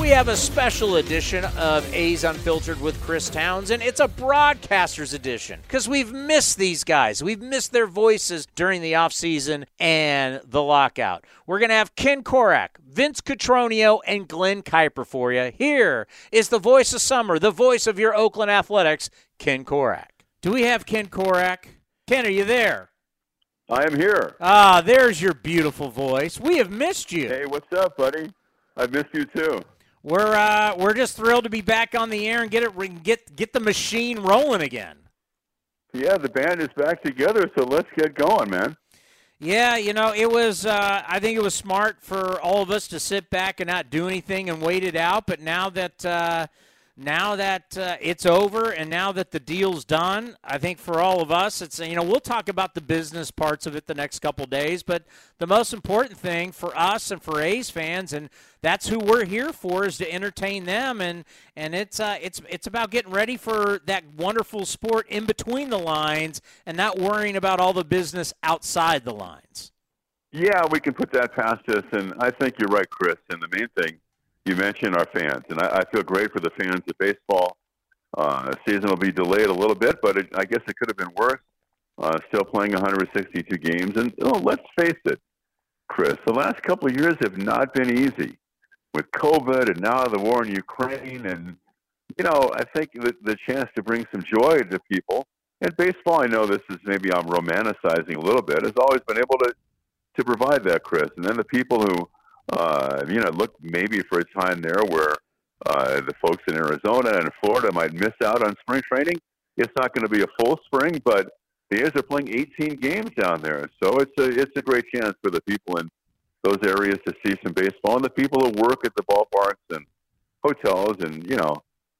We have a special edition of A's Unfiltered with Chris Townsend. It's a broadcaster's edition because we've missed these guys. We've missed their voices during the offseason and the lockout. We're going to have Ken Korach, Vince Cotroneo, and Glen Kuiper for you. Here is the voice of summer, the voice of your Oakland Athletics, Ken Korach. Do we have Ken Korach? Ken, are you there? I am here. Ah, there's your beautiful voice. We have missed you. Hey, what's up, buddy? I missed you too. We're uh, we're just thrilled to be back on the air and get it get get the machine rolling again. Yeah, the band is back together, so let's get going, man. Yeah, you know, it was. Uh, I think it was smart for all of us to sit back and not do anything and wait it out. But now that uh, now that uh, it's over and now that the deal's done, I think for all of us, it's you know we'll talk about the business parts of it the next couple days. But the most important thing for us and for A's fans, and that's who we're here for, is to entertain them. And and it's uh, it's it's about getting ready for that wonderful sport in between the lines and not worrying about all the business outside the lines. Yeah, we can put that past us, and I think you're right, Chris. And the main thing you mentioned our fans, and I, I feel great for the fans of baseball. Uh, season will be delayed a little bit, but it, I guess it could have been worse. Uh, still playing 162 games, and oh, let's face it, Chris, the last couple of years have not been easy with COVID and now the war in Ukraine, and you know, I think the, the chance to bring some joy to people. And baseball, I know this is maybe I'm romanticizing a little bit, has always been able to to provide that, Chris. And then the people who, uh, you know, look maybe for a time there where uh, the folks in Arizona and Florida might miss out on spring training. It's not going to be a full spring, but the A's are playing 18 games down there, so it's a it's a great chance for the people in those areas to see some baseball and the people who work at the ballparks and hotels and you know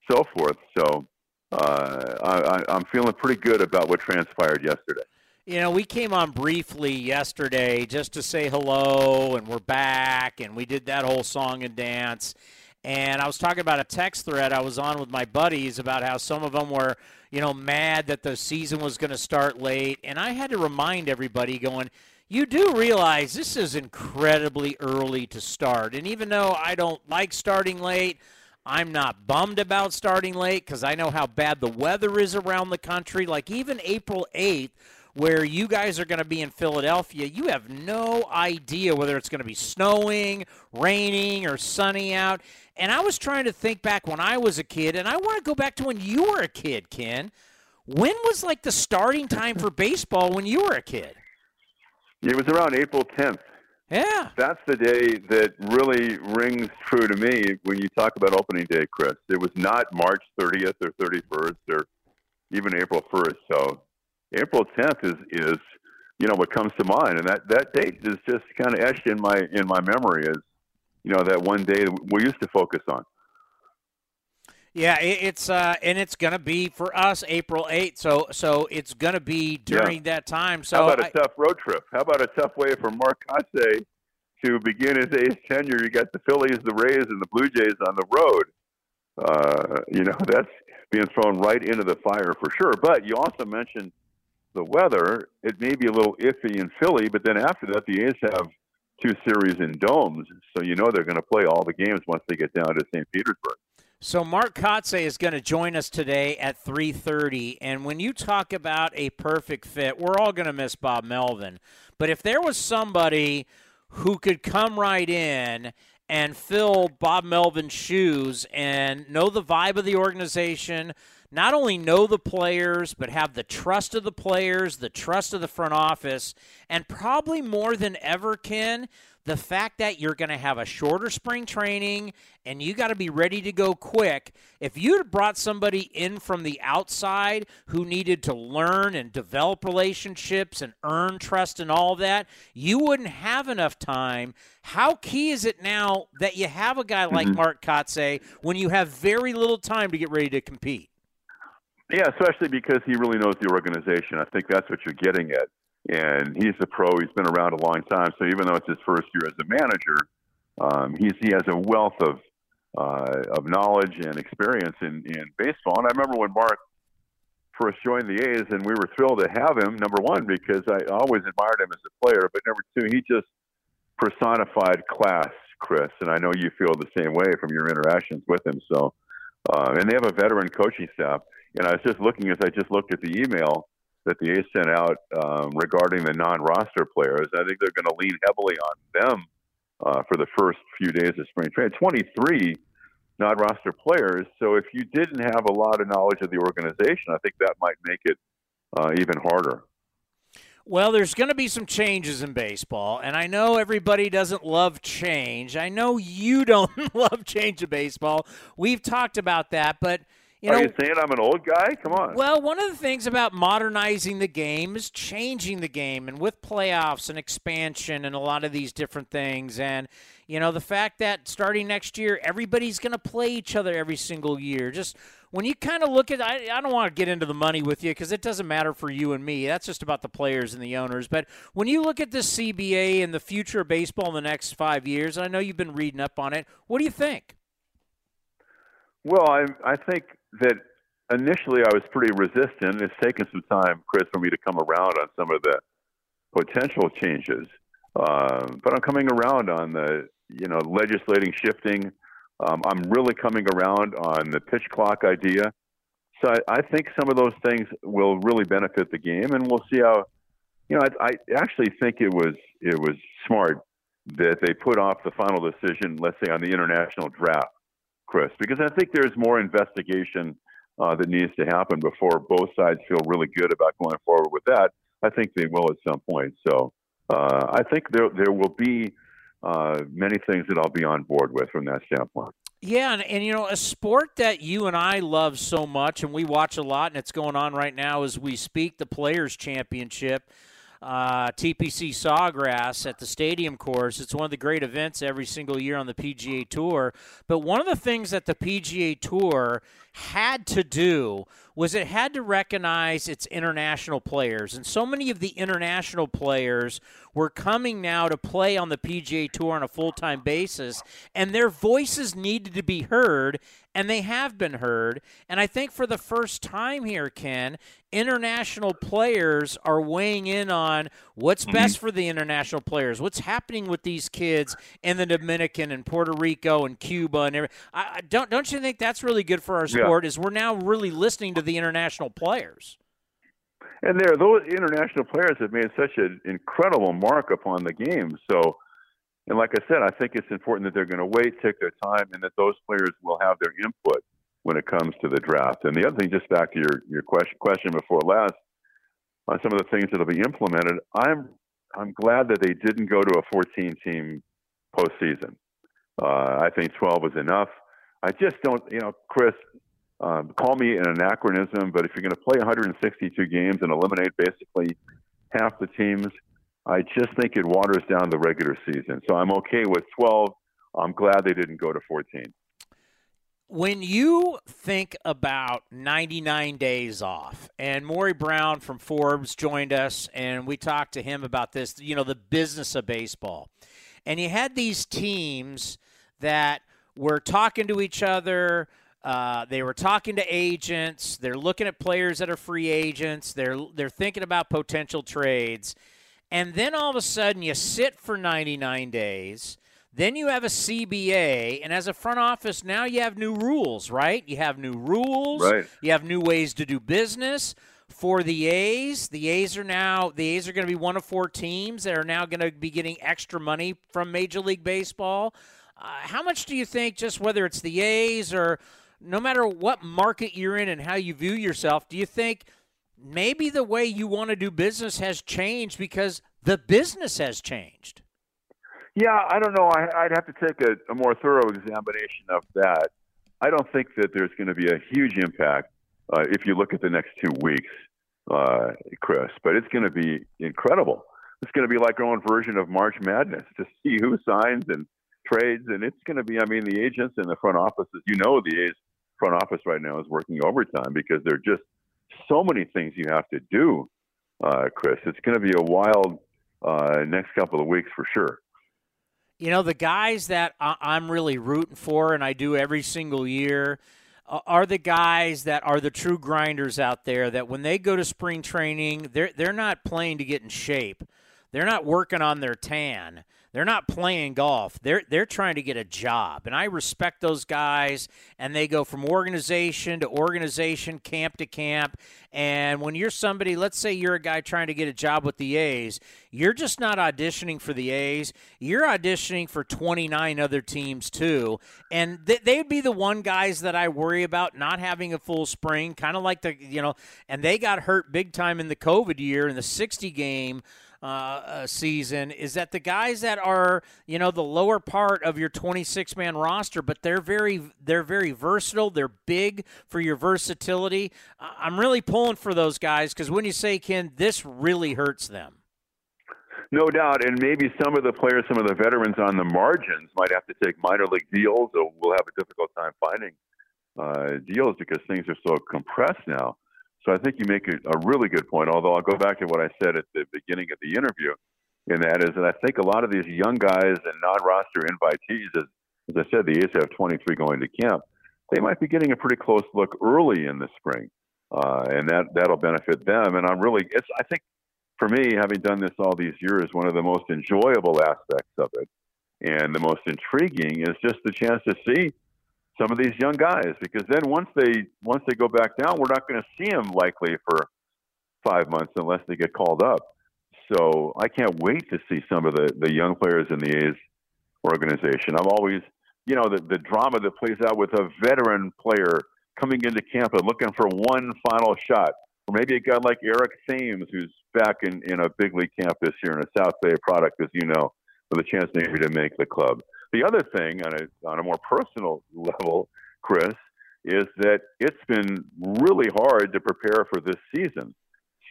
so forth. So uh, I, I'm feeling pretty good about what transpired yesterday. You know, we came on briefly yesterday just to say hello, and we're back, and we did that whole song and dance. And I was talking about a text thread I was on with my buddies about how some of them were, you know, mad that the season was going to start late. And I had to remind everybody, going, you do realize this is incredibly early to start. And even though I don't like starting late, I'm not bummed about starting late because I know how bad the weather is around the country. Like even April 8th, where you guys are going to be in Philadelphia, you have no idea whether it's going to be snowing, raining, or sunny out. And I was trying to think back when I was a kid, and I want to go back to when you were a kid, Ken. When was like the starting time for baseball when you were a kid? It was around April 10th. Yeah. That's the day that really rings true to me when you talk about opening day, Chris. It was not March 30th or 31st or even April 1st. So April 10th is is you know what comes to mind, and that that date is just kind of etched in my in my memory as you know that one day that we used to focus on. Yeah, it's uh, and it's gonna be for us April eighth. So so it's gonna be during Yeah. that time. So How about a I- tough road trip? How about a tough way for Mark Kotsay to begin his A's tenure? You got the Phillies, the Rays, and the Blue Jays on the road. Uh, you know that's being thrown right into the fire for sure. But you also mentioned the weather. It may be a little iffy in Philly, but then after that, the A's have two series in domes, so you know they're going to play all the games once they get down to St. Petersburg. So Mark Kotsay is going to join us today at 3:30 and when you talk about a perfect fit, we're all going to miss Bob Melvin. But if there was somebody who could come right in and fill Bob Melvin's shoes and know the vibe of the organization, not only know the players, but have the trust of the players, the trust of the front office, and probably more than ever, Ken, the fact that you're going to have a shorter spring training and you got to be ready to go quick. If you had brought somebody in from the outside who needed to learn and develop relationships and earn trust and all that, you wouldn't have enough time. How key is it now that you have a guy like mm-hmm. Mark Kotsay when you have very little time to get ready to compete? Yeah, especially because he really knows the organization. I think that's what you're getting at and he's a pro. He's been around a long time. So even though it's his first year as a manager, um, he has a wealth of uh, of knowledge and experience in in baseball. And I remember when Mark first joined the A's, and we were thrilled to have him. Number one, because I always admired him as a player, but number two, he just personified class, Chris. And I know you feel the same way from your interactions with him. So, uh, and they have a veteran coaching staff. And I was just looking as I just looked at the email that the A's sent out um, regarding the non-roster players. I think they're going to lean heavily on them uh, for the first few days of spring training. 23 non-roster players. So if you didn't have a lot of knowledge of the organization, I think that might make it uh, even harder. Well, there's going to be some changes in baseball, and I know everybody doesn't love change. I know you don't love change in baseball. We've talked about that, but – you Are you saying I'm an old guy? Come on. Well, one of the things about modernizing the game is changing the game, and with playoffs and expansion and a lot of these different things, and you know the fact that starting next year everybody's going to play each other every single year. Just when you kind of look at, I, I don't want to get into the money with you because it doesn't matter for you and me. That's just about the players and the owners. But when you look at this CBA and the future of baseball in the next five years, and I know you've been reading up on it. What do you think? Well, I I think that initially I was pretty resistant. It's taken some time, Chris, for me to come around on some of the potential changes. Uh, but I'm coming around on the, you know, legislating shifting. Um, I'm really coming around on the pitch clock idea. So I, I, think some of those things will really benefit the game, and we'll see how. You know, I, I actually think it was it was smart that they put off the final decision, let's say, on the international draft Chris, because I think there's more investigation uh, that needs to happen before both sides feel really good about going forward with that. I think they will at some point. So uh, I think there there will be uh, many things that I'll be on board with from that standpoint. Yeah, and, and, you know, a sport that you and I love so much, and we watch a lot, and it's going on right now as we speak, the Players Championship uh, TPC Sawgrass at the stadium course. It's one of the great events every single year on the PGA Tour. But one of the things that the PGA Tour had to do was it had to recognize its international players. And so many of the international players were coming now to play on the PGA Tour on a full time basis, and their voices needed to be heard, and they have been heard. And I think for the first time here, Ken, international players are weighing in on what's mm-hmm. best for the international players, what's happening with these kids in the Dominican and Puerto Rico and Cuba and everything. I, don't don't you think that's really good for our sport? Yeah. Is we're now really listening to the international players. And there, those international players have made such an incredible mark upon the game. So, and like I said, I think it's important that they're going to wait, take their time, and that those players will have their input when it comes to the draft. And the other thing, just back to your your question question before last, on some of the things that will be implemented, I'm I'm glad that they didn't go to a 14 team postseason. Uh, I think 12 was enough. I just don't, you know, Chris, um, call me an anachronism, but if you're going to play 162 games and eliminate basically half the teams, I just think it waters down the regular season. So I'm okay with 12. I'm glad they didn't go to 14. When you think about 99 days off, and Maury Brown from Forbes joined us, and we talked to him about this, you know, the business of baseball. And you had these teams that were talking to each other, uh, they were talking to agents. They're looking at players that are free agents. They're they're thinking about potential trades, and then all of a sudden you sit for 99 days. Then you have a CBA, and as a front office, now you have new rules, right? You have new rules. Right. You have new ways to do business for the A's. The A's are now the A's are going to be one of four teams that are now going to be getting extra money from Major League Baseball. Uh, how much do you think, just whether it's the A's or no matter what market you're in and how you view yourself, do you think maybe the way you want to do business has changed because the business has changed? Yeah, I don't know. I, would have to take a, a more thorough examination of that. I don't think that there's going to be a huge impact uh, if you look at the next two weeks, uh, Chris. But it's going to be incredible. It's going to be like our own version of March Madness to see who signs and trades, and it's going to be. I mean, the agents and the front offices. You know, the A's front office right now is working overtime because there are just so many things you have to do, uh, Chris. It's going to be a wild uh, next couple of weeks for sure. You know, the guys that I'm really rooting for, and I do every single year, are the guys that are the true grinders out there. That when they go to spring training, they're they're not playing to get in shape. They're not working on their tan. They're not playing golf. They're they're trying to get a job. And I respect those guys and they go from organization to organization, camp to camp. And when you're somebody, let's say you're a guy trying to get a job with the A's, you're just not auditioning for the A's. You're auditioning for 29 other teams too. And th- they'd be the one guys that I worry about not having a full spring, kind of like the, you know, and they got hurt big time in the COVID year in the 60 game uh, uh, season is that the guys that are you know the lower part of your 26 man roster, but they're very they're very versatile. They're big for your versatility. I'm really pulling for those guys because when you say Ken, this really hurts them. No doubt, and maybe some of the players, some of the veterans on the margins might have to take minor league deals, or we'll have a difficult time finding uh, deals because things are so compressed now. So I think you make a, a really good point. Although I'll go back to what I said at the beginning of the interview, and that is that I think a lot of these young guys and non-roster invitees, as, as I said, the A's have 23 going to camp. They might be getting a pretty close look early in the spring, uh, and that that'll benefit them. And I'm really, it's I think for me, having done this all these years, one of the most enjoyable aspects of it, and the most intriguing, is just the chance to see some of these young guys because then once they once they go back down, we're not going to see them likely for five months unless they get called up. So I can't wait to see some of the the young players in the A's organization. I'm always, you know, the the drama that plays out with a veteran player coming into camp and looking for one final shot, or maybe a guy like Eric Thames who's back in in a big league camp this year and a South Bay product, as you know, with a chance maybe to make the club. The other thing, on a on a more personal level, Chris, is that it's been really hard to prepare for this season.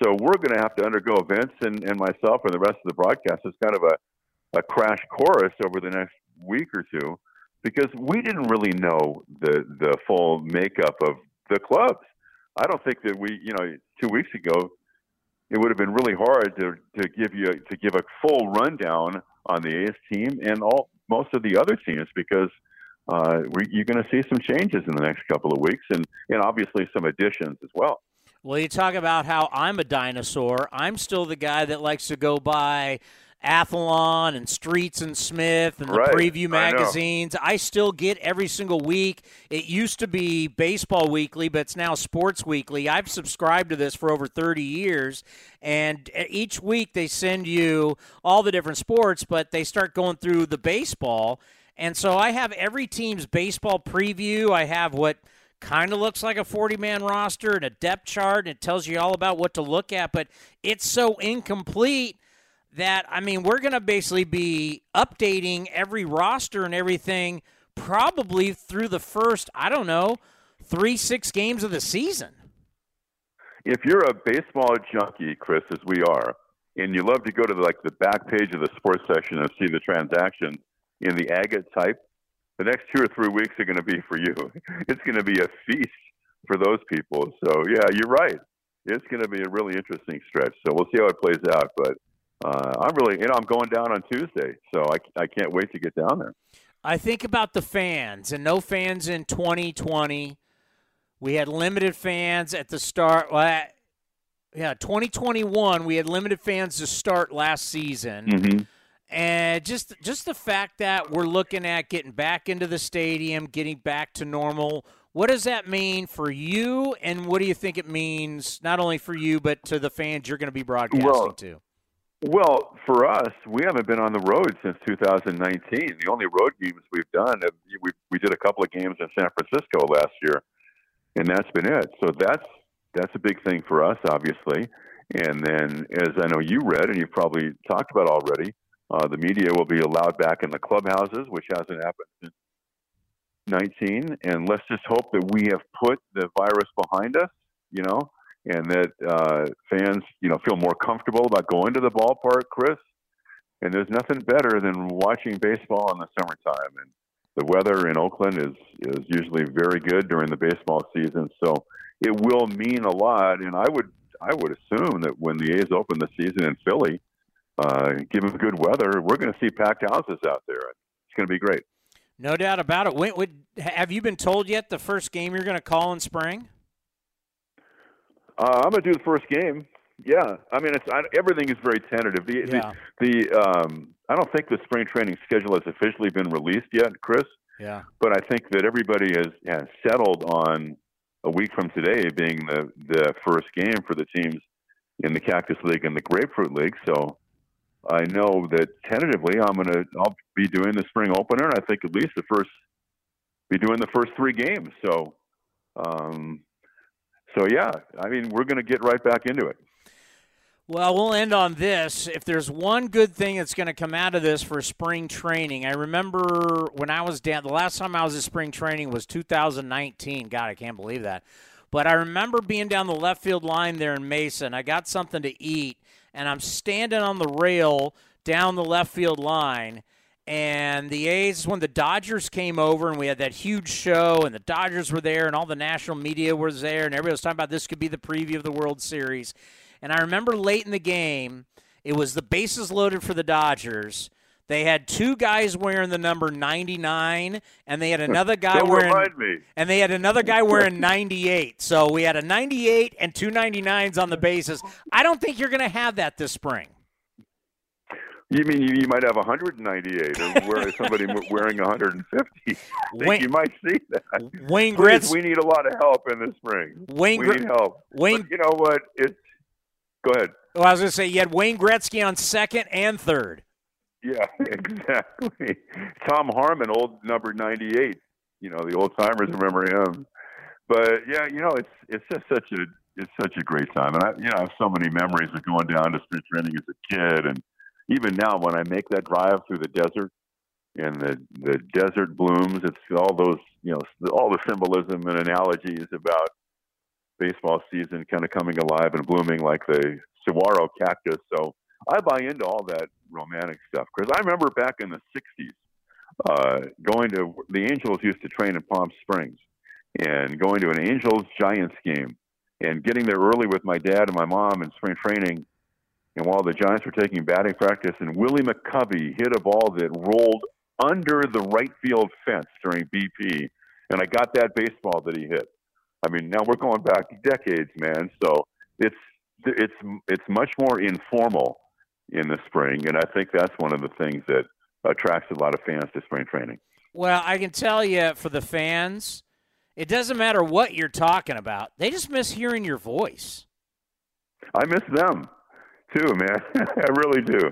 So we're going to have to undergo Vince and, and myself and the rest of the broadcast is kind of a, a crash course over the next week or two because we didn't really know the the full makeup of the clubs. I don't think that we, you know, two weeks ago, it would have been really hard to to give you to give a full rundown on the A's team and all most of the other teams because uh, you're going to see some changes in the next couple of weeks and, and obviously some additions as well. Well, you talk about how I'm a dinosaur. I'm still the guy that likes to go by Athlon and Streets and Smith and the right. preview magazines. I, I, still get every single week. It used to be Baseball Weekly, but it's now Sports Weekly. I've subscribed to this for over 30 years, and uh, each week they send you all the different sports, but they start going through the baseball. And so I have every team's baseball preview. I have what kind of looks like a 40 man roster and a depth chart, and it tells you all about what to look at, but it's so incomplete that I mean we're going to basically be updating every roster and everything probably through the first I don't know three six games of the season. If you're a baseball junkie, Chris, as we are, and you love to go to the, like the back page of the sports section and see the transactions in the agate type, the next two or three weeks are going to be for you. It's going to be a feast for those people. So yeah, you're right. It's going to be a really interesting stretch. So we'll see how it plays out, but uh, I'm really, you know, I'm going down on Tuesday, so I, I can't wait to get down there. I think about the fans and no fans in 2020. We had limited fans at the start. Well, yeah, 2021 we had limited fans to start last season. Mm-hmm. And just just the fact that we're looking at getting back into the stadium, getting back to normal. What does that mean for you, and what do you think it means not only for you but to the fans you're going to be broadcasting well, to? Well, for us, we haven't been on the road since 2019. The only road games we've done, we we did a couple of games in San Francisco last year, and that's been it. So that's that's a big thing for us, obviously. And then, as I know you read and you've probably talked about already, uh, the media will be allowed back in the clubhouses, which hasn't happened since 19. And let's just hope that we have put the virus behind us, you know, and that uh, fans, you know, feel more comfortable about going to the ballpark, Chris. And there's nothing better than watching baseball in the summertime. And the weather in Oakland is is usually very good during the baseball season, so it will mean a lot. And I would I would assume that when the A's open the season in Philly, uh, given good weather, we're going to see packed houses out there. It's going to be great. No doubt about it. When, have you been told yet the first game you're going to call in spring? Uh, I'm going to do the first game. Yeah, I mean, it's I, everything is very tentative. The, yeah. the, the um, I don't think the spring training schedule has officially been released yet, Chris. Yeah. But I think that everybody has, has settled on a week from today being the the first game for the teams in the Cactus League and the Grapefruit League. So I know that tentatively I'm gonna I'll be doing the spring opener, and I think at least the first be doing the first three games. So, um, so yeah, I mean we're gonna get right back into it. Well, we'll end on this. If there's one good thing that's going to come out of this for spring training, I remember when I was down, the last time I was at spring training was 2019. God, I can't believe that. But I remember being down the left field line there in Mesa. I got something to eat, and I'm standing on the rail down the left field line. And the A's, when the Dodgers came over and we had that huge show, and the Dodgers were there, and all the national media was there, and everybody was talking about this could be the preview of the World Series. And I remember late in the game, it was the bases loaded for the Dodgers. They had two guys wearing the number 99, and they had another guy Don't wearing and they had another guy wearing 98. So we had a 98 and two 99s on the bases. I don't think you're going to have that this spring. You mean you, you might have 198, or where somebody wearing 150? I Wayne, you might see that. Wayne Gretzky. we need a lot of help in the spring. Wayne, we need help. Wayne, but you know what? It's Go ahead. Well, I was going to say you had Wayne Gretzky on second and third. Yeah, exactly. Tom Harmon, old number ninety-eight. You know, the old timers remember him. But yeah, you know, it's it's just such a it's such a great time, and I you know I have so many memories of going down to spring training as a kid, and even now when I make that drive through the desert and the the desert blooms, it's all those you know all the symbolism and analogies about baseball season kind of coming alive and blooming like the saguaro cactus. So I buy into all that romantic stuff. Because I remember back in the 60s, uh, going to the Angels used to train in Palm Springs and going to an Angels Giants game and getting there early with my dad and my mom in spring training. And while the Giants were taking batting practice, and Willie McCovey hit a ball that rolled under the right field fence during BP, and I got that baseball that he hit. I mean, now we're going back decades, man. So it's it's it's much more informal in the spring, and I think that's one of the things that attracts a lot of fans to spring training. Well, I can tell you for the fans, it doesn't matter what you're talking about; they just miss hearing your voice. I miss them too, man. I really do.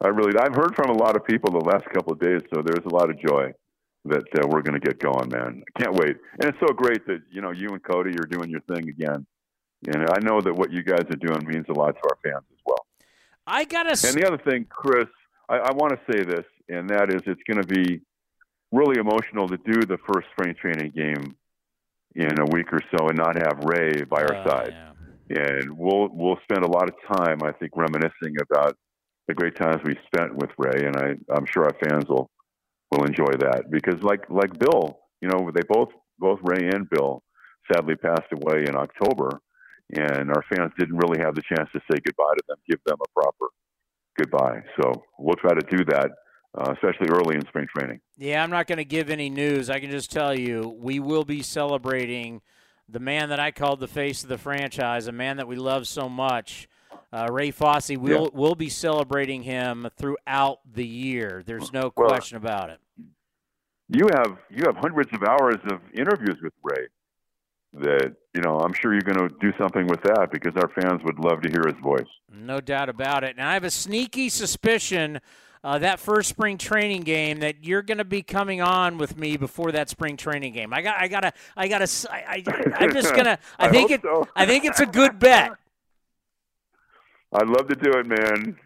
I really. I've heard from a lot of people the last couple of days, so there's a lot of joy that uh, we're going to get going, man. I can't wait. And it's so great that you know you and Cody are doing your thing again. And I know that what you guys are doing means a lot to our fans as well. I gotta. And the other thing, Chris, I, I want to say this, and that is, it's going to be really emotional to do the first spring training game in a week or so and not have Ray by our uh, side. Yeah. And we'll we'll spend a lot of time, I think, reminiscing about the great times we spent with Ray, and I, I'm sure our fans will will enjoy that because like like Bill, you know, they both both Ray and Bill sadly passed away in October, and our fans didn't really have the chance to say goodbye to them, give them a proper goodbye. So we'll try to do that. Uh, especially early in spring training. Yeah, I'm not going to give any news. I can just tell you we will be celebrating the man that I called the face of the franchise, a man that we love so much, uh, Ray Fosse, we'll yeah. we'll be celebrating him throughout the year. There's no well, question about it. You have you have hundreds of hours of interviews with Ray. that you know I'm sure you're going to do something with that because our fans would love to hear his voice. No doubt about it. And I have a sneaky suspicion. Uh, that first spring training game that you're going to be coming on with me before that spring training game. I got, I gotta, I gotta, I, I, am just gonna. I, I think it. So. I think it's a good bet. I'd love to do it, man.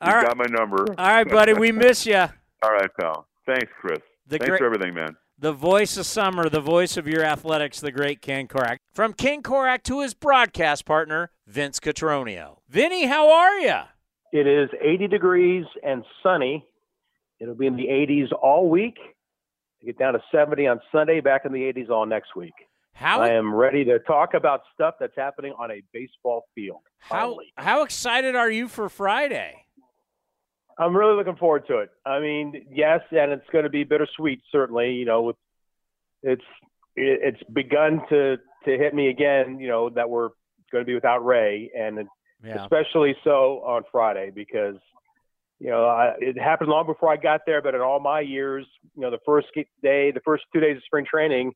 All you right. got my number. All right, buddy. We miss you. All right, pal. Thanks, Chris. The Thanks great- for everything, man. The voice of summer, the voice of your athletics, the great Ken Korach. From Ken Korach to his broadcast partner, Vince Cotroneo. Vinny, how are you? It is 80 degrees and sunny. It'll be in the 80s all week. Get down to 70 on Sunday, back in the 80s all next week. How I am ready to talk about stuff that's happening on a baseball field. how how excited are you for Friday? I'm really looking forward to it. I mean, yes, and it's going to be bittersweet, certainly. You know, it's it's begun to to hit me again. You know that we're going to be without Ray, and Yeah. especially so on Friday because you know I, it happened long before I got there. But in all my years, you know, the first day, the first two days of spring training,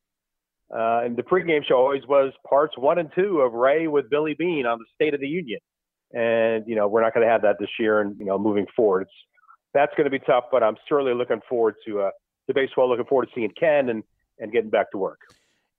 uh, and the pregame show always was parts one and two of Ray with Billy Beane on the State of the Union. And you know, we're not going to have that this year, and you know, moving forward, it's that's going to be tough. But I'm certainly looking forward to uh, to baseball. Looking forward to seeing Ken and and getting back to work.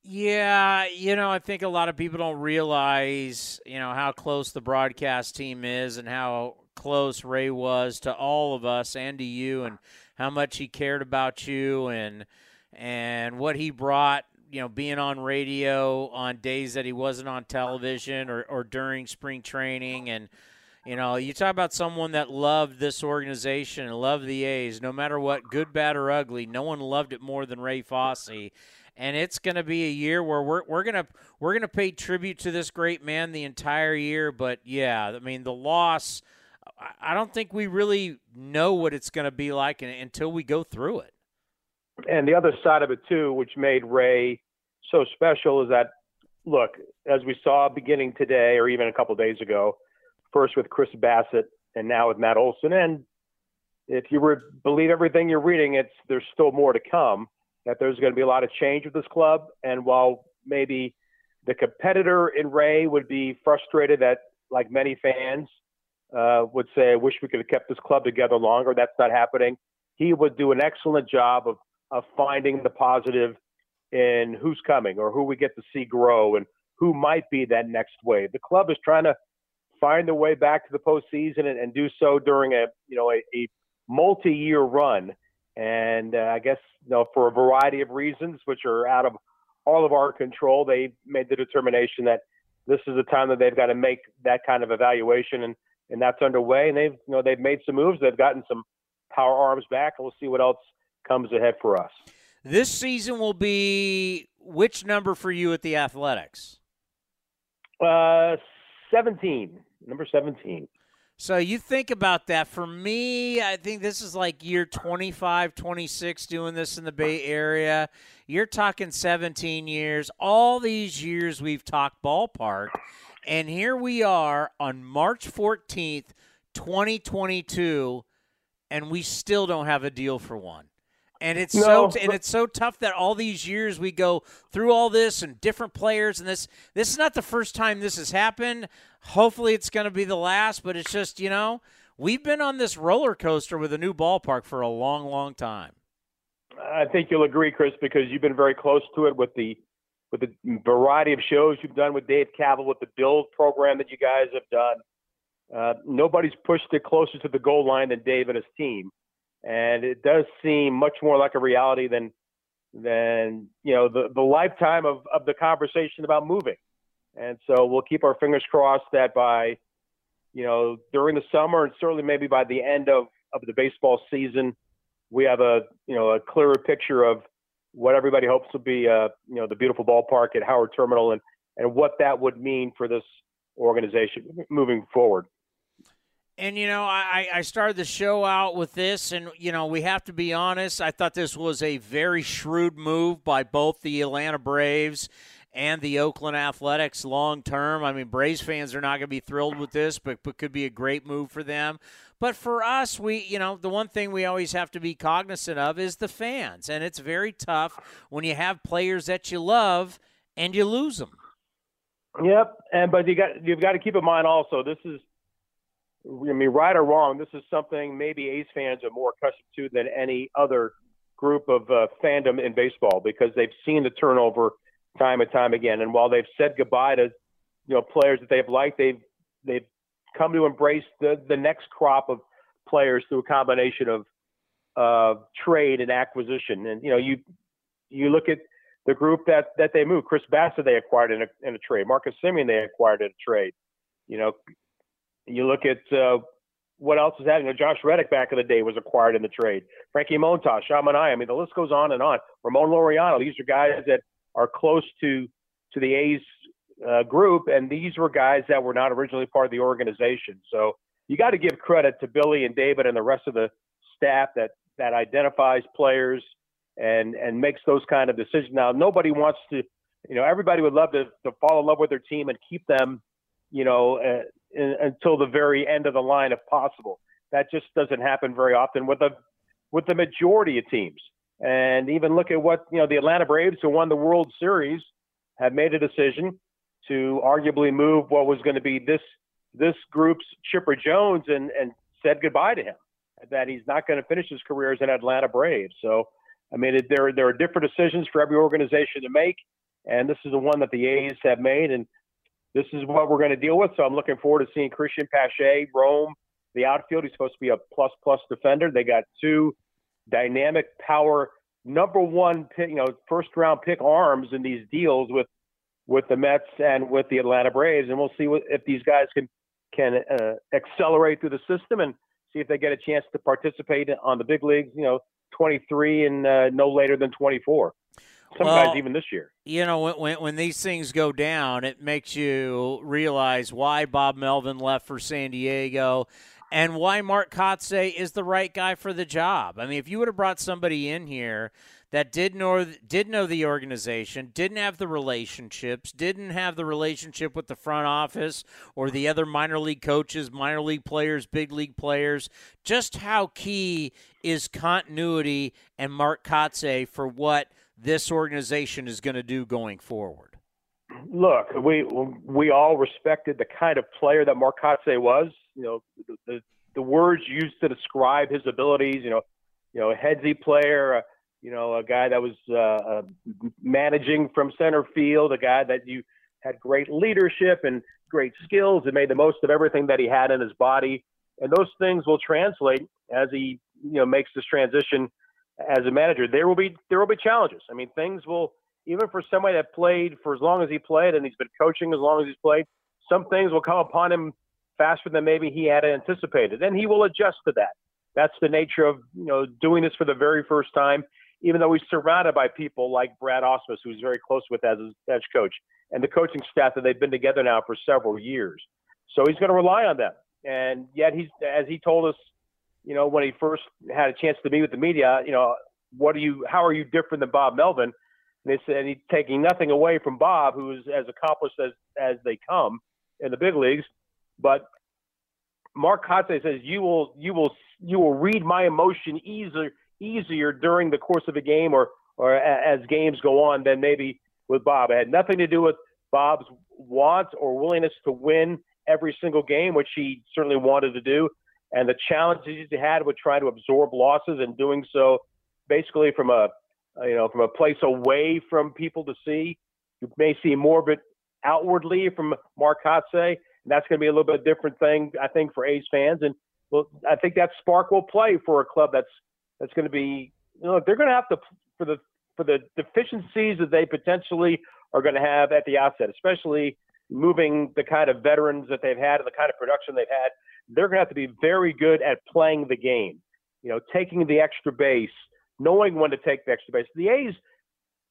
Yeah, you know, I think a lot of people don't realize, you know, how close the broadcast team is and how close Ray was to all of us and to you and how much he cared about you and and what he brought, you know, being on radio on days that he wasn't on television or, or during spring training and you know, you talk about someone that loved this organization and loved the A's, no matter what, good, bad, or ugly. No one loved it more than Ray Fosse. And it's going to be a year where we're we're going to we're going to pay tribute to this great man the entire year. But yeah i mean the loss I- i don't think we really know what it's going to be like until we go through it. And the other side of it too, which made Ray so special, is that look, as we saw beginning today, or even a couple days ago, first with Chris Bassitt, and now with Matt Olson, and if you re- believe everything you're reading, it's there's still more to come. That there's going to be a lot of change with this club, and while maybe the competitor in Ray would be frustrated that, like many fans, uh, would say, "I wish we could have kept this club together longer." That's not happening. He would do an excellent job of of finding the positive in who's coming or who we get to see grow and who might be that next wave. The club is trying to find their way back to the postseason and, and do so during a you know a, a multi-year run. And uh, I guess you know for a variety of reasons, which are out of all of our control, they made the determination that this is the time that they've got to make that kind of evaluation, and and that's underway. And they've you know they've made some moves. They've gotten some power arms back, and we'll see what else comes ahead for us. this season will be which number for you at the athletics Uh, 17, number 17. so you think about that. For me i think this is like year 25 26 doing this in the bay area. You're talking 17 years. All these years we've talked ballpark and here we are on march 14th 2022 and we still don't have a deal for one and it's No, so and it's so tough that all these years we go through all this and different players and this this is not the first time this has happened. Hopefully it's going to be the last, but it's just, you know, we've been on this roller coaster with a new ballpark for a long long time. I think you'll agree, Chris, because you've been very close to it with the with the variety of shows you've done with Dave Kaval, with the build program that you guys have done. Uh, nobody's pushed it closer to the goal line than Dave and his team, and it does seem much more like a reality than than you know the the lifetime of of the conversation about moving. And so we'll keep our fingers crossed that by you know during the summer and certainly maybe by the end of of the baseball season we have a you know a clearer picture of what everybody hopes will be uh, you know the beautiful ballpark at Howard Terminal and and what that would mean for this organization moving forward. And you know, I, I started the show out with this, and you know, we have to be honest. I thought this was a very shrewd move by both the Atlanta Braves and the Oakland Athletics long term. I mean, Braves fans are not going to be thrilled with this, but but could be a great move for them. But for us, we you know, the one thing we always have to be cognizant of is the fans, and it's very tough when you have players that you love and you lose them. Yep, and but you got you've got to keep in mind also this is, I mean, right or wrong, this is something maybe A's fans are more accustomed to than any other group of uh, fandom in baseball because they've seen the turnover time and time again. And while they've said goodbye to you know players that they've liked, they've they've come to embrace the the next crop of players through a combination of uh, trade and acquisition. And you know you you look at the group that that they moved. Chris Bassitt they acquired in a, in a trade. Marcus Semien they acquired in a trade. You know, you look at uh, what else is happening. Josh Reddick back in the day was acquired in the trade. Frankie Montas, Sean I mean, the list goes on and on. Ramon Laureano. These are guys that are close to to the A's uh, group, and these were guys that were not originally part of the organization. So you got to give credit to Billy and David and the rest of the staff that that identifies players and and makes those kind of decisions. Now, nobody wants to, you know, everybody would love to, to fall in love with their team and keep them, you know, uh, in, until the very end of the line if possible. That just doesn't happen very often with the with the majority of teams. And even look at what you know the Atlanta Braves, who won the World Series, have made a decision to arguably move what was going to be this this group's Chipper Jones and and said goodbye to him. That he's not going to finish his career as an Atlanta Brave. So I mean, it, there there are different decisions for every organization to make, and this is the one that the A's have made, and this is what we're going to deal with. So I'm looking forward to seeing Cristian Pache roam the outfield. He's supposed to be a plus plus defender. They got two dynamic power number one pick, you know, first round pick arms in these deals with with the Mets and with the Atlanta Braves, and we'll see what, if these guys can can uh, accelerate through the system and see if they get a chance to participate on the big leagues. You know, 23 and uh, no later than 24. Some well, guys even this year. You know, when when these things go down, it makes you realize why Bob Melvin left for San Diego and why Mark Kotsay is the right guy for the job. I mean, if you would have brought somebody in here that did know did know the organization, didn't have the relationships, didn't have the relationship with the front office or the other minor league coaches, minor league players, big league players. Just how key is continuity and Mark Kotsay for what this organization is going to do going forward? Look, we we all respected the kind of player that Mark Kotsay was. You know, the, the, the words used to describe his abilities. You know, you know, a headsy player you know, a guy that was uh, uh, managing from center field, a guy that you had great leadership and great skills and made the most of everything that he had in his body. And those things will translate as he, you know, makes this transition as a manager. There will be there will be challenges. I mean, things will even for somebody that played for as long as he played and he's been coaching as long as he's played, some things will come upon him faster than maybe he had anticipated, and he will adjust to that. That's the nature of you know doing this for the very first time even though he's surrounded by people like Brad Ausmus, who's very close with as his bench coach, and the coaching staff that they've been together now for several years. So he's going to rely on them. And yet he's, as he told us, you know, when he first had a chance to meet with the media, you know, what are you, how are you different than Bob Melvin? And they said he's taking nothing away from Bob, who is as accomplished as, as they come in the big leagues. But Mark Kotsay says you will, you will, you will read my emotion easier easier during the course of a game or or as games go on than maybe with Bob. It had nothing to do with Bob's want or willingness to win every single game, which he certainly wanted to do, and the challenges he had with trying to absorb losses and doing so basically from a uh, you know from a place away from people to see. You may see more of it outwardly from Mark Kotsay, and that's going to be a little bit different thing, I think, for A's fans. And well, I think that spark will play for a club that's that's going to be you know they're going to have to for the for the deficiencies that they potentially are going to have at the outset, especially moving the kind of veterans that they've had and the kind of production they've had. They're going to have to be very good at playing the game. You know, taking the extra base, knowing when to take the extra base. The A's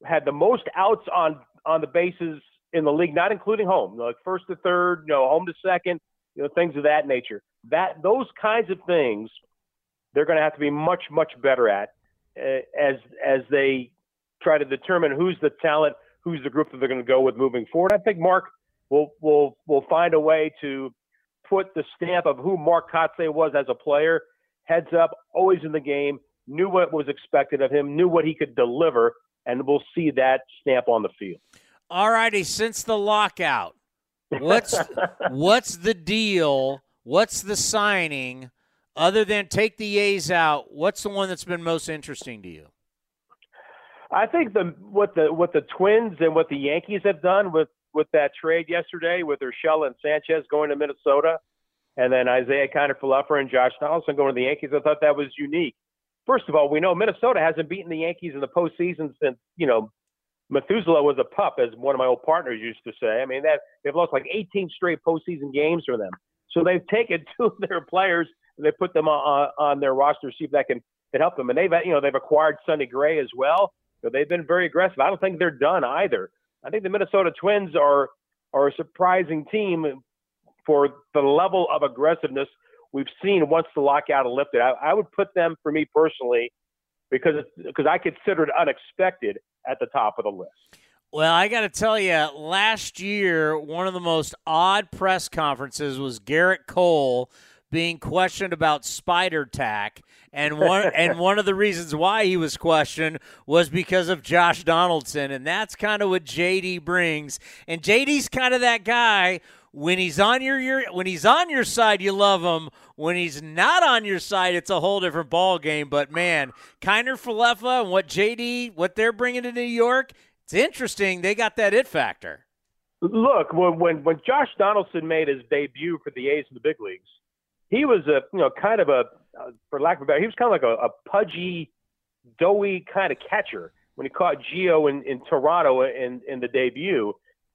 had the most outs on on the bases in the league, not including home, like first to third, you know, home to second, you know, things of that nature. That those kinds of things they're going to have to be much much better at uh, as as they try to determine who's the talent, who's the group that they're going to go with moving forward. I think Mark will will will find a way to put the stamp of who Mark Kotsay was as a player, heads up, always in the game, knew what was expected of him, knew what he could deliver, and we'll see that stamp on the field. All righty, since the lockout, what's what's the deal? What's the signing? Other than take the A's out, what's the one that's been most interesting to you? I think the what the what the Twins and what the Yankees have done with with that trade yesterday with Urshela and Sanchez going to Minnesota, and then Isaiah Kiner-Falefa and Josh Donaldson going to the Yankees. I thought that was unique. First of all, we know Minnesota hasn't beaten the Yankees in the postseason since you know Methuselah was a pup, as one of my old partners used to say. I mean, that they've lost like 18 straight postseason games for them. So they've taken two of their players and they put them on, on their roster, see if that can, can help them. And they've you know they've acquired Sonny Gray as well. So they've been very aggressive. I don't think they're done either. I think the Minnesota Twins are are a surprising team for the level of aggressiveness we've seen once the lockout lifted. I, I would put them, for me personally, because because I consider it unexpected at the top of the list. Well, I got to tell you, last year, one of the most odd press conferences was Gerrit Cole being questioned about spider tack and one and one of the reasons why he was questioned was because of Josh Donaldson and that's kind of what JD brings. And JD's kind of that guy when he's on your, your when he's on your side you love him. When he's not on your side it's a whole different ball game but man Kiner-Falefa and what JD what they're bringing to New York it's interesting they got that it factor. Look, when when, when Josh Donaldson made his debut for the A's in the big leagues, he was a you know kind of a uh, for lack of a better he was kind of like a, a pudgy, doughy kind of catcher when he caught Gio in, in Toronto in in the debut,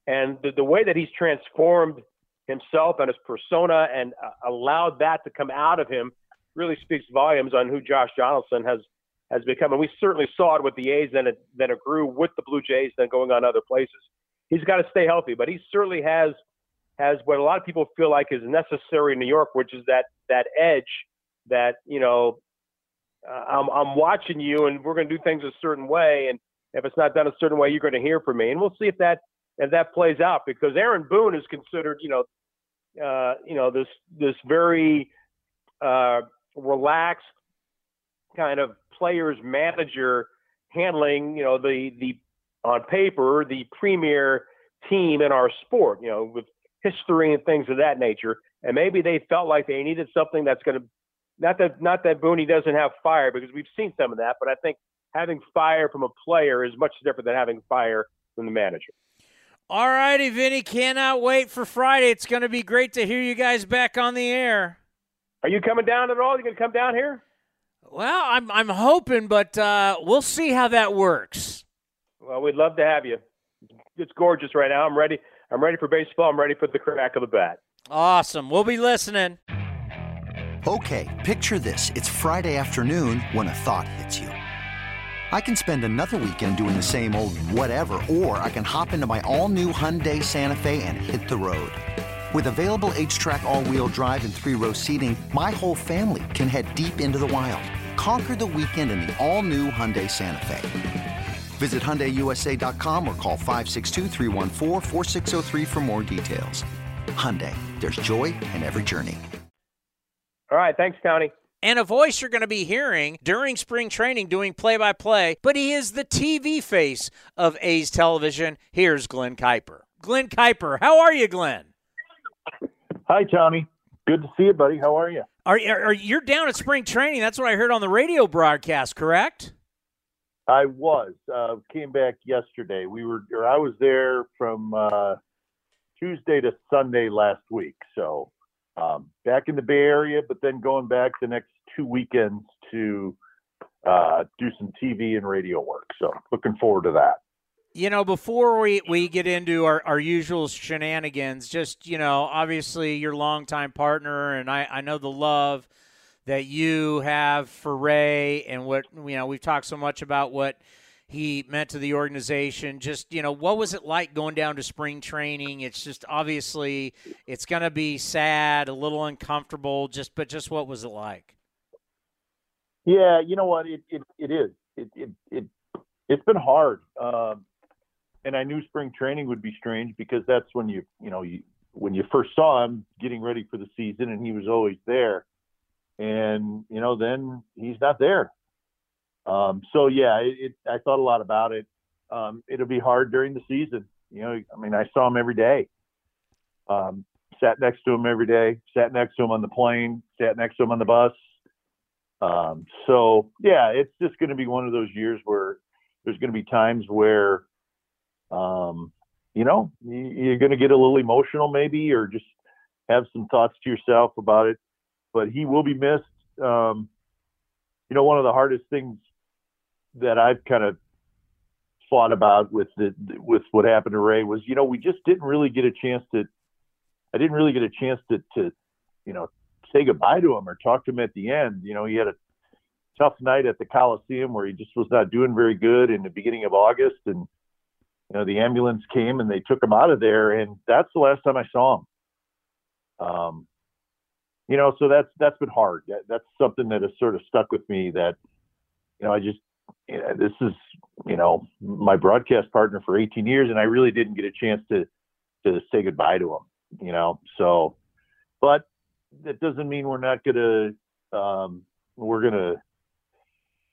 and the, the way that he's transformed himself and his persona and uh, allowed that to come out of him really speaks volumes on who Josh Donaldson has has become. And we certainly saw it with the A's, then it then it grew with the Blue Jays, then going on other places. He's got to stay healthy, but he certainly has has what a lot of people feel like is necessary in New York, which is that that edge that you know uh, I'm I'm watching you and we're going to do things a certain way, and if it's not done a certain way, you're going to hear from me, and we'll see if that if that plays out because Aaron Boone is considered you know uh, you know this this very uh, relaxed kind of players manager handling you know the the on paper the premier team in our sport you know with history and things of that nature. And maybe they felt like they needed something that's going to not that not that Booney doesn't have fire because we've seen some of that, but I think having fire from a player is much different than having fire from the manager. All righty, Vinny. Cannot wait for Friday. It's going to be great to hear you guys back on the air. Are you coming down at all? You going to come down here? Well, I'm I'm hoping, but uh, we'll see how that works. Well, we'd love to have you. It's gorgeous right now. I'm ready. I'm ready for baseball. I'm ready for the crack of the bat. Awesome. We'll be listening. Okay, picture this. It's Friday afternoon when a thought hits you. I can spend another weekend doing the same old whatever, or I can hop into my all new Hyundai Santa Fe and hit the road. With available HTRAC, all wheel drive, and three row seating, my whole family can head deep into the wild. Conquer the weekend in the all new Hyundai Santa Fe. Visit HyundaiUSA.com or call 562 for more details. Hyundai, there's joy in every journey. All right, thanks, Tony. And a voice you're going to be hearing during spring training doing play by play, but he is the TV face of A's television. Here's Glen Kuiper. Glen Kuiper, how are you, Glen? Hi, Tony. Good to see you, buddy. How are you? Are, are, are you're down at spring training? That's what I heard on the radio broadcast, correct? I was. Uh, came back yesterday. We were, or I was there from uh, Tuesday to Sunday last week. So um, back in the Bay Area, but then going back the next two weekends to uh, do some TV and radio work. So looking forward to that. You know, before we, we get into our, our usual shenanigans, just, you know, obviously your longtime partner, and I, I know the love – that you have for Ray and what you know we've talked so much about what he meant to the organization. Just you know what was it like going down to spring training? It's just obviously it's going to be sad a little uncomfortable just but just what was it like? Yeah you know what? It it, it is. It, it it it's been hard um and i knew spring training would be strange because that's when you you know you when you first saw him getting ready for the season and he was always there and you know then he's not there. Um, so yeah, it, it, I thought a lot about it. Um, it'll be hard during the season. You know, I mean, I saw him every day. Um, sat next to him every day. Sat next to him on the plane. Sat next to him on the bus. Um, so yeah, it's just going to be one of those years where there's going to be times where, um, you know, you're going to get a little emotional maybe, or just have some thoughts to yourself about it. But he will be missed. Um, you know, one of the hardest things that I've kind of thought about with the with what happened to Ray was, you know, we just didn't really get a chance to. I didn't really get a chance to, to you know, say goodbye to him or talk to him at the end. You know, he had a tough night at the Coliseum where he just was not doing very good in the beginning of August, and you know, the ambulance came and they took him out of there, and that's the last time I saw him. Um, you know, so that's that's been hard. That, that's something that has sort of stuck with me. That you know, I just you know, this is you know my broadcast partner for 18 years, and I really didn't get a chance to to say goodbye to him. You know, so but that doesn't mean we're not gonna um, we're gonna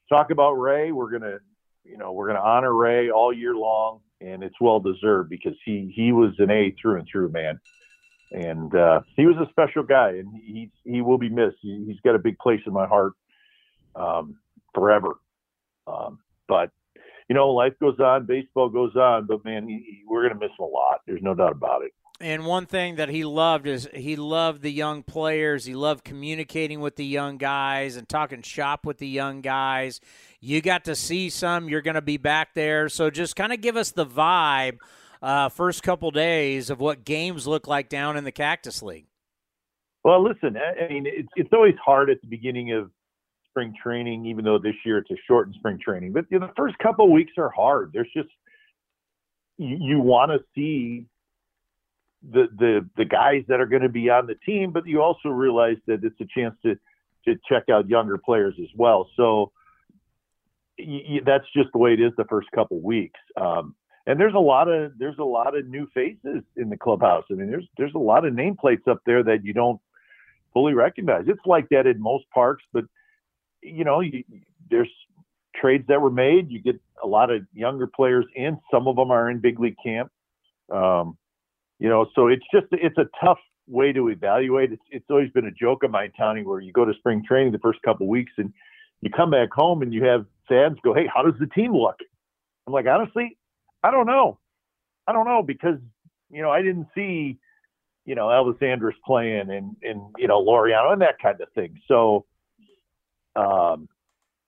talk about Ray. We're gonna you know we're gonna honor Ray all year long, and it's well deserved because he he was an A through and through, man and uh, he was a special guy, and he he will be missed. He, has got a big place in my heart um, forever. Um, but you know, life goes on, baseball goes on, but man, he, he, we're to miss him a lot. There's no doubt about it. And one thing that he loved is he loved the young players. He loved communicating with the young guys and talking shop with the young guys. You got to see some. You're going to be back there, so just kind of give us the vibe uh, first couple days of what games look like down in the Cactus League? Well, listen, I mean, it's, it's always hard at the beginning of spring training, even though this year it's a shortened spring training. But you know, the first couple weeks are hard. There's just you, you want to see the the the guys that are going to be on the team, but you also realize that it's a chance to to check out younger players as well. So that's just the way it is the first couple weeks. Um, and there's a lot of there's a lot of new faces in the clubhouse. I mean, there's there's a lot of nameplates up there that you don't fully recognize. It's like that in most parks, but you know, you, there's trades that were made. You get a lot of younger players in. Some of them are in big league camp. Um, you know, so it's just it's a tough way to evaluate. It's it's always been a joke of mine, Tony, where you go to spring training the first couple weeks and you come back home and you have fans go, "Hey, how does the team look?" I'm like, honestly, I don't know. I don't know because you know I didn't see you know Elvis Andrus playing and and you know Laureano and that kind of thing. So um,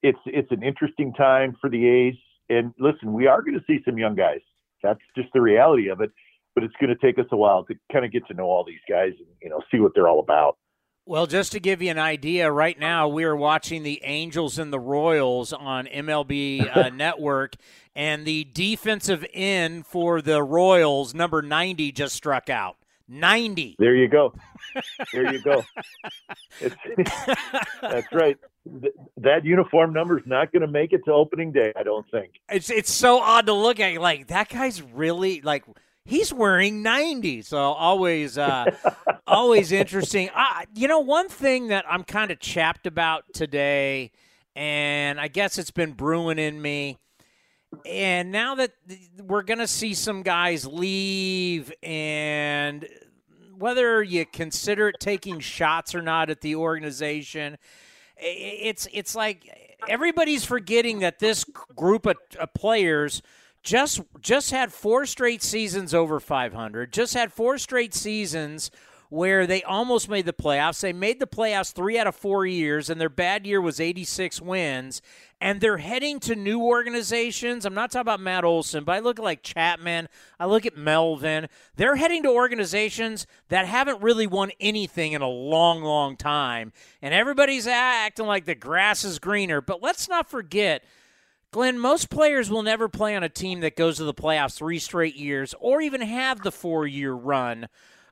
it's it's an interesting time for the A's. And listen, we are going to see some young guys. That's just the reality of it. But it's going to take us a while to kind of get to know all these guys and you know see what they're all about. Well, just to give you an idea, right now we are watching the Angels and the Royals on MLB uh, Network, and the defensive end for the Royals, number 90, just struck out. 90. There you go. There you go. that's right. That uniform number is not going to make it to opening day, I don't think. It's it's so odd to look at. Like that guy's really like he's wearing 90 so always uh, always interesting. Uh, you know one thing that i'm kind of chapped about today and i guess it's been brewing in me and now that we're going to see some guys leave and whether you consider it taking shots or not at the organization it's it's like everybody's forgetting that this group of, of players – just just had four straight seasons over 500. Just had four straight seasons where they almost made the playoffs. They made the playoffs 3 out of 4 years and their bad year was 86 wins and they're heading to new organizations. I'm not talking about Matt Olson, but I look at like Chapman, I look at Melvin. They're heading to organizations that haven't really won anything in a long, long time. And everybody's acting like the grass is greener. But let's not forget Glen, most players will never play on a team that goes to the playoffs three straight years, or even have the four-year run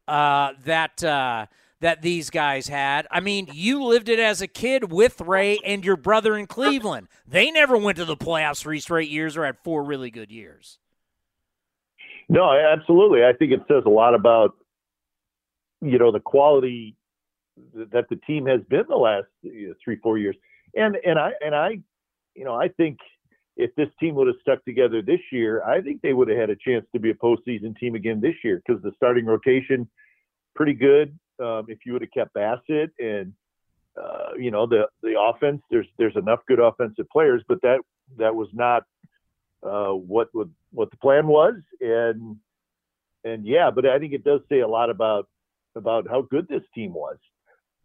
uh, that uh, that these guys had. I mean, you lived it as a kid with Ray and your brother in Cleveland. They never went to the playoffs three straight years or had four really good years. No, absolutely. I think it says a lot about you know the quality that the team has been the last three four years, and and I and I you know I think if this team would have stuck together this year, I think they would have had a chance to be a postseason team again this year because the starting rotation pretty good. Um, if you would have kept Bassitt and uh, you know the the offense, there's there's enough good offensive players, but that that was not uh, what would what the plan was, and and yeah, but I think it does say a lot about about how good this team was.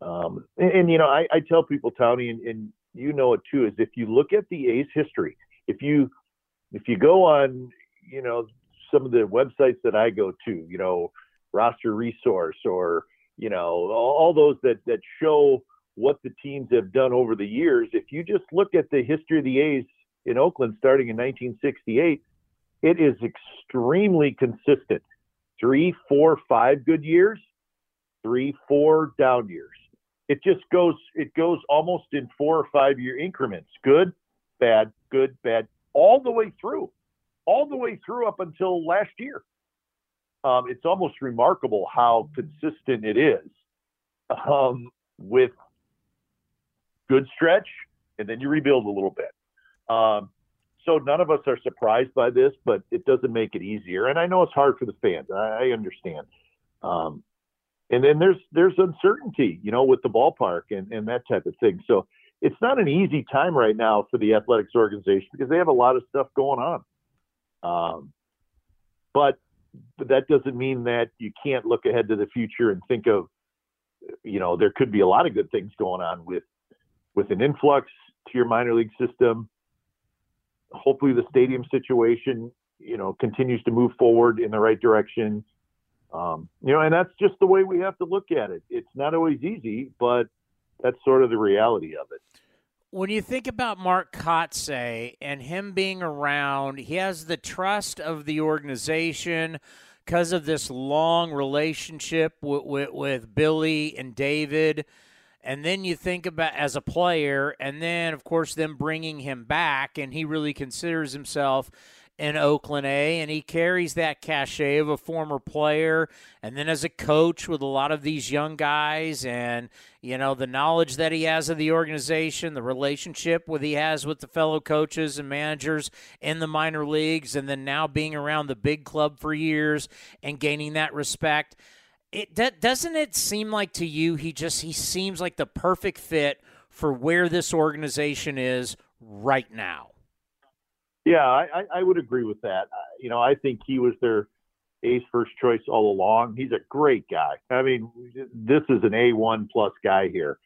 Um, and, and, you know, I, I, tell people, Tony, and, and, you know it too, is if you look at the A's history, if you if you go on, you know, some of the websites that I go to, you know, roster resource or you know all, those that that show what the teams have done over the years. If you just look at the history of the A's in Oakland starting in 1968, it is extremely consistent. Three, four, five good years, three, four down years it just goes it goes almost in four or five year increments good bad good bad all the way through all the way through up until last year. Um, it's almost remarkable how consistent it is um, with good stretch and then you rebuild a little bit. Um, so none of us are surprised by this but it doesn't make it easier and i know it's hard for the fans i, I understand. Um, and then there's there's uncertainty, you know, with the ballpark and, and that type of thing. So it's not an easy time right now for the athletics organization because they have a lot of stuff going on. Um, but, that doesn't mean that you can't look ahead to the future and think of, you know, there could be a lot of good things going on with with an influx to your minor league system. Hopefully, the stadium situation, you know, continues to move forward in the right direction um, you know, and that's just the way we have to look at it. It's not always easy, but that's sort of the reality of it. When you think about Mark Kotsay and him being around, he has the trust of the organization because of this long relationship with, with, with Billy and David. And then you think about as a player, and then, of course, them bringing him back, and he really considers himself in Oakland A, and he carries that cachet of a former player, and then as a coach with a lot of these young guys, and you know the knowledge that he has of the organization, the relationship with he has with the fellow coaches and managers in the minor leagues, and then now being around the big club for years and gaining that respect. It doesn't it seem like to you he just he seems like the perfect fit for where this organization is right now. Yeah, I, I would agree with that. You know, I think he was their A's first choice all along. He's a great guy. I mean, this is an A one plus guy here,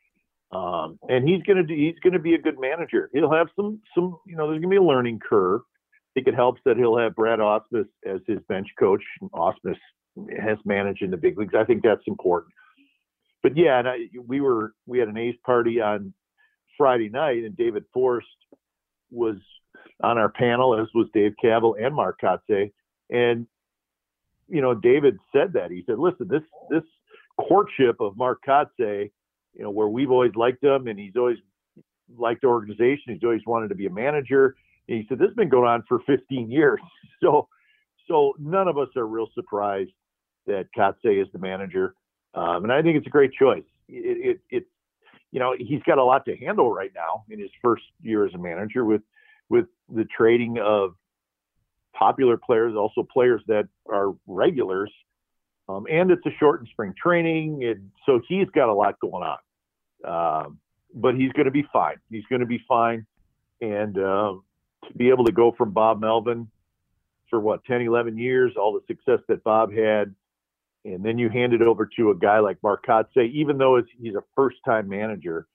um, and he's gonna do, he's gonna be a good manager. He'll have some some you know there's gonna be a learning curve. I think it helps that he'll have Brad Ausmus as his bench coach. Ausmus has managed in the big leagues. I think that's important. But yeah, and I, we were we had an A's party on Friday night, and David Forst was on our panel, as was Dave Kaval and Mark Kotsay. And, you know, David said that. He said, listen, this this courtship of Mark Kotsay, you know, where we've always liked him and he's always liked the organization, he's always wanted to be a manager. And he said, This has been going on for 15 years. So so none of us are real surprised that Kotsay is the manager. Um, and I think it's a great choice. It, it, it, you know, he's got a lot to handle right now in his first year as a manager with with the trading of popular players, also players that are regulars. Um, and it's a shortened spring training, and so he's got a lot going on. Um, but he's going to be fine. He's going to be fine, and uh, to be able to go from Bob Melvin for what 10, 11 years, all the success that Bob had, and then you hand it over to a guy like Mark Kotsay, even though he's a first-time manager.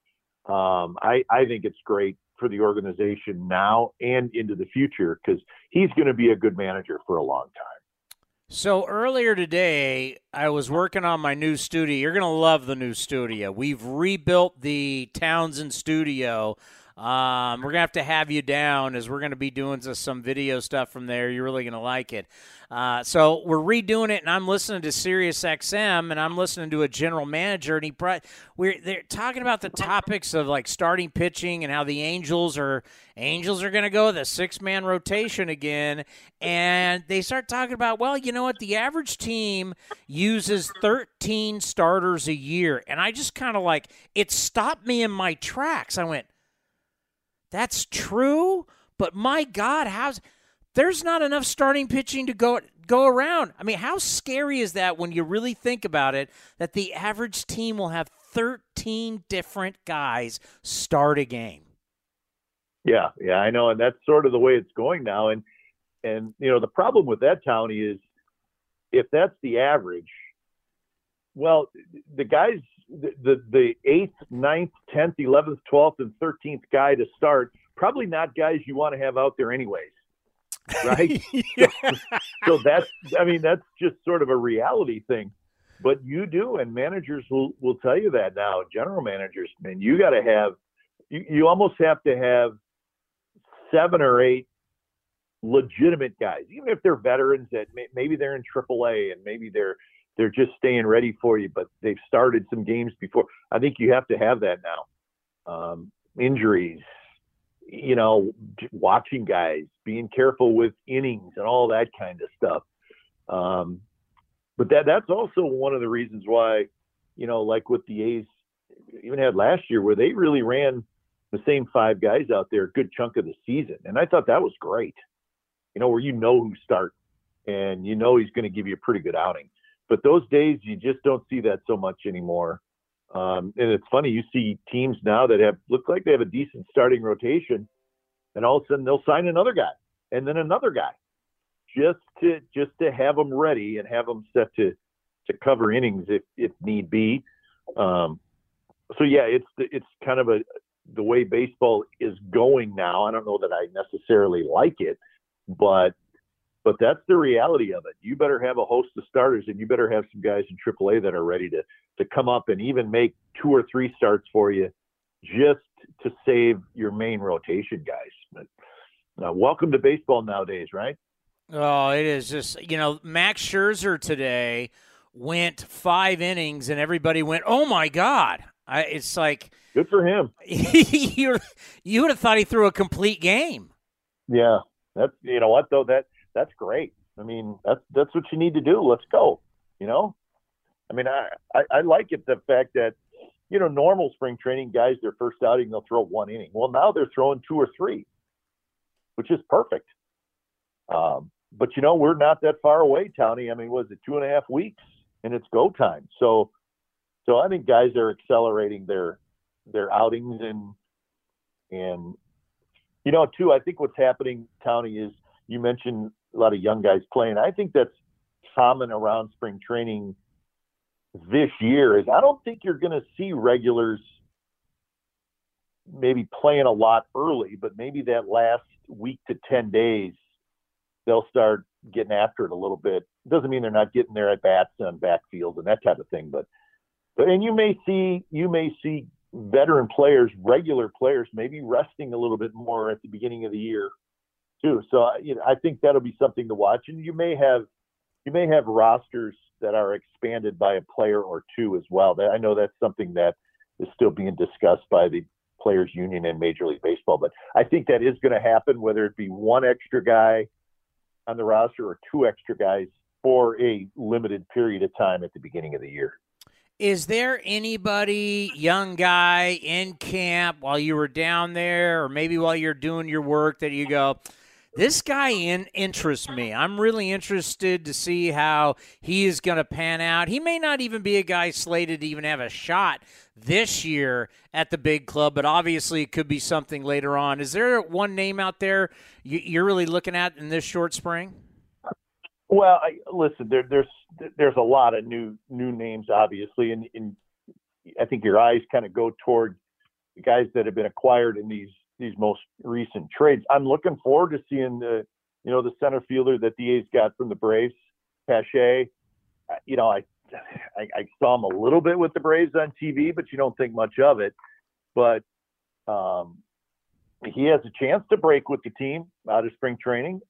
Um, I, I think it's great for the organization now and into the future because he's going to be a good manager for a long time. So earlier today, I was working on my new studio. You're going to love the new studio. We've rebuilt the Townsend studio um, we're gonna have to have you down as we're gonna be doing some video stuff from there. You're really gonna like it. Uh, so we're redoing it, and I'm listening to Sirius XM, and I'm listening to a general manager, and he brought we're they're talking about the topics of like starting pitching and how the Angels are Angels are gonna go with a six man rotation again, and they start talking about well, you know what, the average team uses 13 starters a year, and I just kind of like it stopped me in my tracks. I went that's true, But my God, how's there's not enough starting pitching to go go around. I mean, how scary is that when you really think about it? That the average team will have 13 different guys start a game. Yeah, yeah, I know, and that's sort of the way it's going now. And and you know, the problem with that, Townie, is if that's the average, well, the guys, the the, the eighth, ninth, tenth, eleventh, twelfth, and thirteenth guy to start, probably not guys you want to have out there anyways, right? yeah. so, so that's, I mean, that's just sort of a reality thing. But you do, and managers will will tell you that now. General managers, man, you got to have, you, you almost have to have seven or eight legitimate guys, even if they're veterans that may, maybe they're in AAA and maybe they're they're just staying ready for you, but they've started some games before. I think you have to have that now. Um, injuries, you know, watching guys, being careful with innings and all that kind of stuff. Um, but that that's also one of the reasons why, you know, like with the A's, even had last year where they really ran the same five guys out there a good chunk of the season, and I thought that was great. You know, where you know who start and you know he's going to give you a pretty good outing. But those days you just don't see that so much anymore. Um, and it's funny you see teams now that have look like they have a decent starting rotation, and all of a sudden they'll sign another guy and then another guy, just to just to have them ready and have them set to to cover innings if if need be. Um, so yeah, it's it's kind of a the way baseball is going now. I don't know that I necessarily like it, but but that's the reality of it. You better have a host of starters, and you better have some guys in AAA that are ready to to come up and even make two or three starts for you, just to save your main rotation guys. But uh, welcome to baseball nowadays, right? Oh, it is just you know Max Scherzer today went five innings, and everybody went, "Oh my God!" I, it's like good for him. you you would have thought he threw a complete game. Yeah, that's you know what though that that's great. I mean that's that's what you need to do. Let's go. You know, I mean I I, I like it the fact that you know normal spring training guys their first outing they'll throw one inning. Well now they're throwing two or three, which is perfect. Um, but you know we're not that far away, Townie. I mean was it two and a half weeks and it's go time. So so I think guys are accelerating their their outings and and you know too. I think what's happening, Townie, is you mentioned a lot of young guys playing. I think that's common around spring training this year. Is I don't think you're going to see regulars maybe playing a lot early, but maybe that last week to ten days they'll start getting after it a little bit. Doesn't mean they're not getting their at bats and backfields and that type of thing, but but and you may see you may see veteran players, regular players, maybe resting a little bit more at the beginning of the year too. So you know, I think that'll be something to watch. And you may have you may have rosters that are expanded by a player or two as well. I know that's something that is still being discussed by the players union in Major League Baseball. But I think that is going to happen, whether it be one extra guy on the roster or two extra guys for a limited period of time at the beginning of the year. Is there anybody, young guy in camp while you were down there, or maybe while you're doing your work, that you go, this guy in, interests me. I'm really interested to see how he is going to pan out. He may not even be a guy slated to even have a shot this year at the big club, but obviously it could be something later on. Is there one name out there you're really looking at in this short spring? Well, I, listen, there, there's there's a lot of new new names, obviously, and, and I think your eyes kind of go toward the guys that have been acquired in these these most recent trades. I'm looking forward to seeing the you know the center fielder that the A's got from the Braves, Pache. You know, I, I I saw him a little bit with the Braves on TV, but you don't think much of it. But um, he has a chance to break with the team out of spring training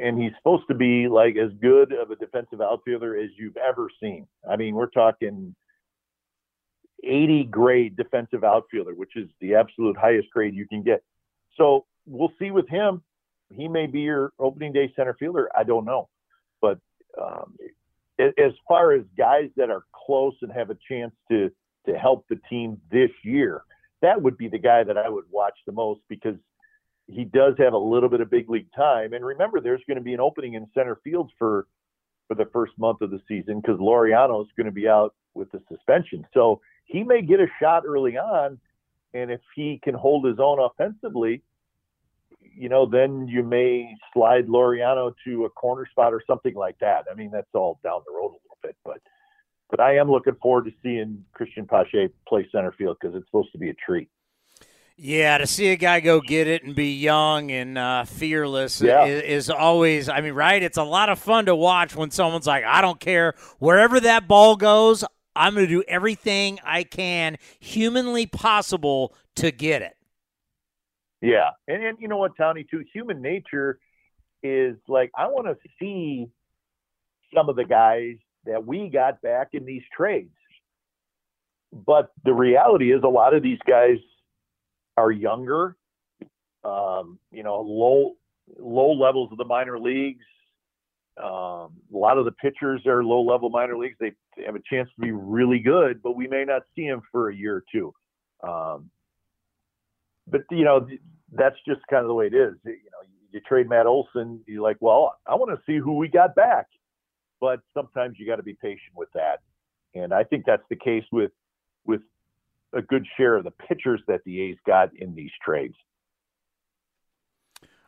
and he's supposed to be like as good of a defensive outfielder as you've ever seen. I mean, we're talking 80 grade defensive outfielder, which is the absolute highest grade you can get. So we'll see with him. He may be your opening day center fielder. I don't know. But um, as far as guys that are close and have a chance to to help the team this year, that would be the guy that I would watch the most because he does have a little bit of big league time. And remember, there's going to be an opening in center field for for the first month of the season because Laureano is going to be out with the suspension. So he may get a shot early on, and if he can hold his own offensively, you know, then you may slide Laureano to a corner spot or something like that. I mean, that's all down the road a little bit, but but I am looking forward to seeing Cristian Pache play center field because it's supposed to be a treat. Yeah, to see a guy go get it and be young and uh, fearless Yeah. is, is always, I mean, right? It's a lot of fun to watch when someone's like, I don't care. Wherever that ball goes, I'm going to do everything I can humanly possible to get it. Yeah, and and you know what, Tony? Too human nature is like I want to see some of the guys that we got back in these trades, but the reality is a lot of these guys are younger, um, you know, low low levels of the minor leagues. Um, a lot of the pitchers are low level minor leagues. They, have a chance to be really good, but we may not see them for a year or two. Um, but you know that's just kind of the way it is. You know, you trade Matt Olson, you're like, well, I want to see who we got back, but sometimes you got to be patient with that, and I think that's the case with with a good share of the pitchers that the A's got in these trades.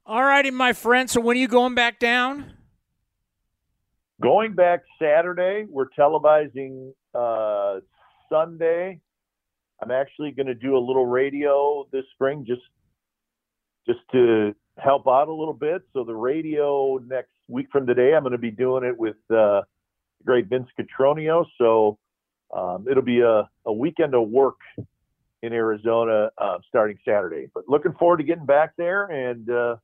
All righty, my friend. So when are you going back down? Going back Saturday, we're televising uh, Sunday. I'm actually going to do a little radio this spring, just just to help out a little bit. So the radio next week from today, I'm going to be doing it with uh, the great Vince Cotroneo. So um, it'll be a, a weekend of work in Arizona uh, starting Saturday. But looking forward to getting back there, and uh,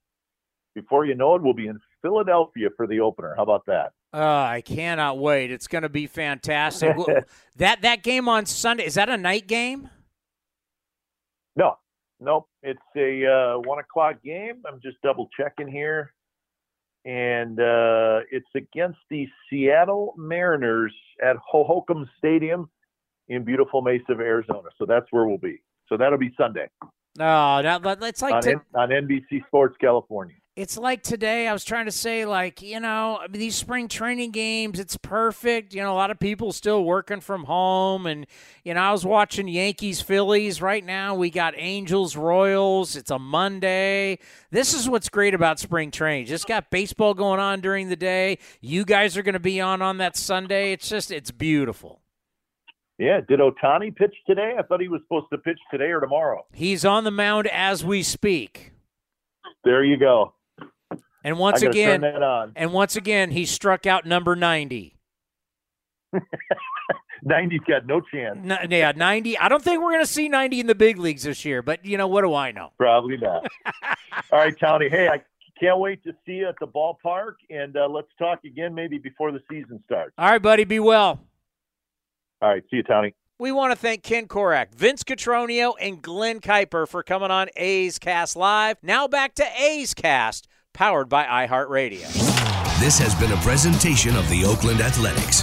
before you know it, we'll be in Philadelphia for the opener. How about that? Uh, I cannot wait. It's going to be fantastic. That that game on Sunday is that a night game? No, nope. It's a uh, one o'clock game. I'm just double checking here, and uh, it's against the Seattle Mariners at Hohokam Stadium in beautiful Mesa, Arizona. So that's where we'll be. So that'll be Sunday No, that, that- it's like on, to, on NBC Sports California. It's like today. I was trying to say, like you know, I mean, these spring training games. It's perfect. You know, a lot of people still working from home, and you know, I was watching Yankees Phillies. Right now, we got Angels Royals. It's a Monday. This is what's great about spring training. Just got baseball going on during the day. You guys are going to be on on that Sunday. It's just it's beautiful. Yeah. Did Ohtani pitch today? I thought he was supposed to pitch today or tomorrow. He's on the mound as we speak. There you go. And once again, and once again, he struck out number 90. 90's got no chance. Yeah, 90. I don't think we're going to see 90 in the big leagues this year, but you know, what do I know? Probably not. All right, Tony. Hey, I can't wait to see you at the ballpark, and uh, let's talk again maybe before the season starts. All right, buddy, be well. All right, see you, Tony. We want to thank Ken Korach, Vince Cotroneo, and Glen Kuiper for coming on A's Cast Live. Now back to A's Cast, powered by iHeartRadio. This has been a presentation of the Oakland Athletics.